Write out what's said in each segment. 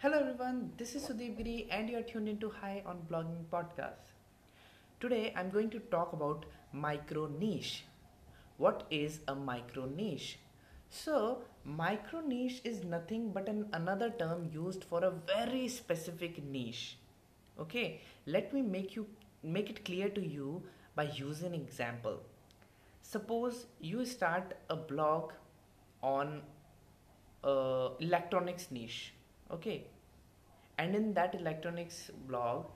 everyone, this is Sudeep Giri and you're tuned into High on Blogging Podcast. Today I'm going to talk about micro niche. What is a micro niche? So, micro niche is nothing but an another term used for a very specific niche. Okay, let me make you make it clear to you by using an example. Suppose you start a blog on uh, electronics niche okay. And in that electronics blog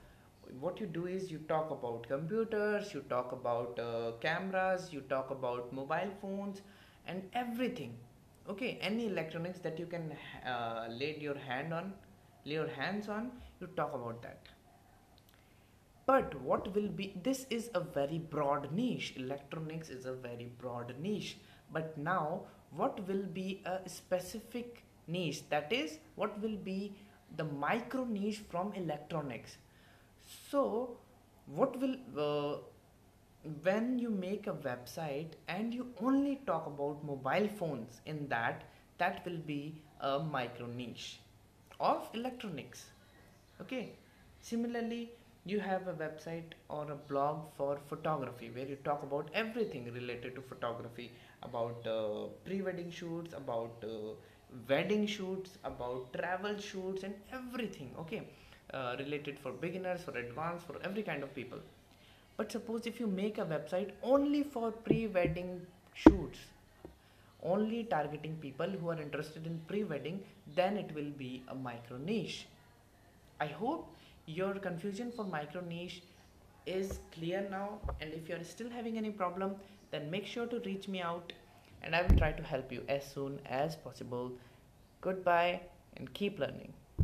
what you do is you talk about computers you talk about uh, cameras you talk about mobile phones and everything. Okay. Any electronics that you can uh, lay your hand on lay your hands on you talk about that. But what will be this is a very broad niche. Electronics is a very broad niche. But now what will be a specific niche. That is what will be the micro niche from electronics. So what will uh, when you make a website and you only talk about mobile phones in that that will be a micro niche of electronics. Okay? Similarly you have a website or a blog for photography where you talk about everything related to photography about uh, pre-wedding shoots about uh, wedding shoots about travel shoots and everything okay? Uh, related for beginners for advanced for every kind of people. But suppose if you make a website only for pre-wedding shoots only targeting people who are interested in pre-wedding then it will be a micro niche. I hope your confusion for micro niche is clear now and if you are still having any problem then make sure to reach me out and I will try to help you as soon as possible. Goodbye and keep learning.